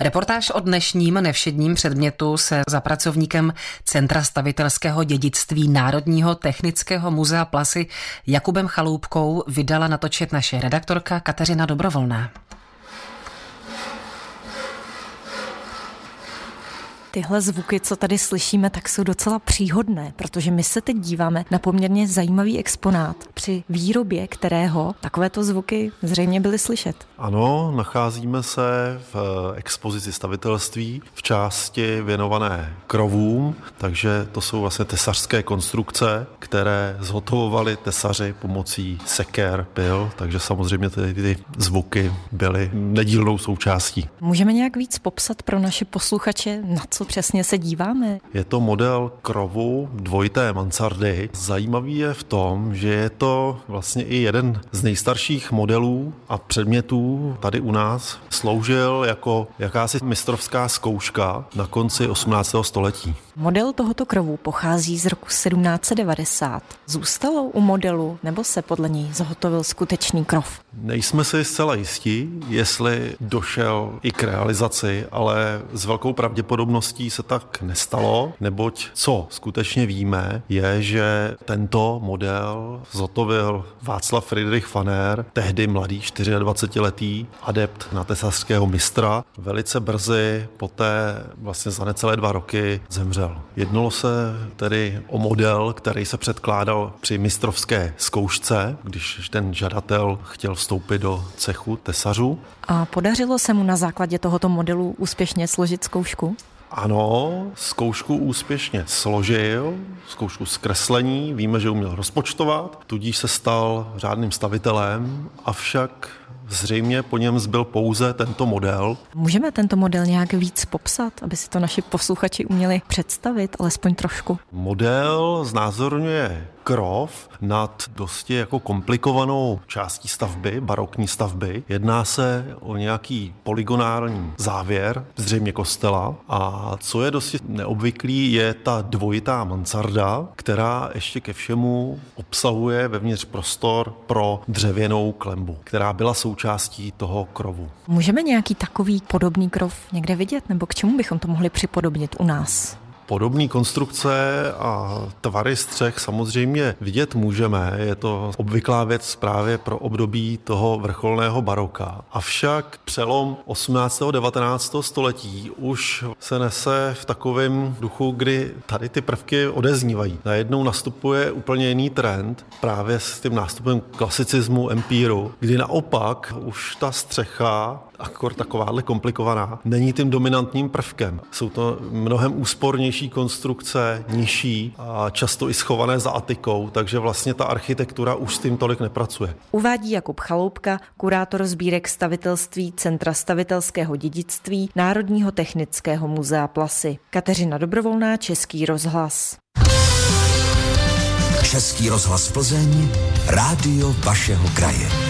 Reportáž o dnešním nevšedním předmětu se za pracovníkem Centra stavitelského dědictví Národního technického muzea Plasy Jakubem Chaloupkou vydala natočit naše redaktorka Kateřina Dobrovolná. Tyhle zvuky, co tady slyšíme, tak jsou docela příhodné, protože my se teď díváme na poměrně zajímavý exponát, při výrobě kterého takovéto zvuky zřejmě byly slyšet. Ano, nacházíme se v expozici stavitelství v části věnované krovům, takže to jsou vlastně tesařské konstrukce, které zhotovovali tesaři pomocí seker, pil, takže samozřejmě ty, ty zvuky byly nedílnou součástí. Můžeme nějak víc popsat pro naše posluchače, na co přesně se díváme? Je to model krovu dvojité mansardy. Zajímavý je v tom, že je to vlastně i jeden z nejstarších modelů a předmětů tady u nás. Sloužil jako jakási mistrovská zkouška na konci 18. století. Model tohoto krovu pochází z roku 1790. Zůstalo u modelu nebo se podle něj zhotovil skutečný krov? Nejsme si zcela jistí, jestli došel i k realizaci, ale s velkou pravděpodobností se tak nestalo, neboť co skutečně víme, je, že tento model zhotovil Václav Friedrich Faner, tehdy mladý 24-letý adept na tesařského mistra. Velice brzy, poté vlastně za necelé dva roky zemřel. Jednalo se tedy o model, který se předkládal při mistrovské zkoušce, když ten žadatel chtěl vstoupit do cechu tesařů. A podařilo se mu na základě tohoto modelu úspěšně složit zkoušku? Ano, zkoušku úspěšně složil, zkoušku zkreslení, víme, že uměl rozpočtovat, tudíž se stal řádným stavitelem, avšak Zřejmě po něm zbyl pouze tento model. Můžeme tento model nějak víc popsat, aby si to naši posluchači uměli představit, alespoň trošku? Model znázorňuje krov nad dosti jako komplikovanou částí stavby, barokní stavby. Jedná se o nějaký polygonální závěr, zřejmě kostela. A co je dosti neobvyklý, je ta dvojitá mansarda, která ještě ke všemu obsahuje vevnitř prostor pro dřevěnou klembu, která byla součástí toho krovu. Můžeme nějaký takový podobný krov někde vidět, nebo k čemu bychom to mohli připodobnit u nás? Podobné konstrukce a tvary střech samozřejmě vidět můžeme. Je to obvyklá věc právě pro období toho vrcholného baroka. Avšak přelom 18. a 19. století už se nese v takovém duchu, kdy tady ty prvky odeznívají. Najednou nastupuje úplně jiný trend právě s tím nástupem klasicismu, empíru, kdy naopak už ta střecha akor takováhle komplikovaná, není tím dominantním prvkem. Jsou to mnohem úspornější konstrukce, nižší a často i schované za atikou, takže vlastně ta architektura už s tím tolik nepracuje. Uvádí Jakub Chaloupka, kurátor sbírek stavitelství Centra stavitelského dědictví Národního technického muzea Plasy. Kateřina Dobrovolná, Český rozhlas. Český rozhlas Plzeň, rádio vašeho kraje.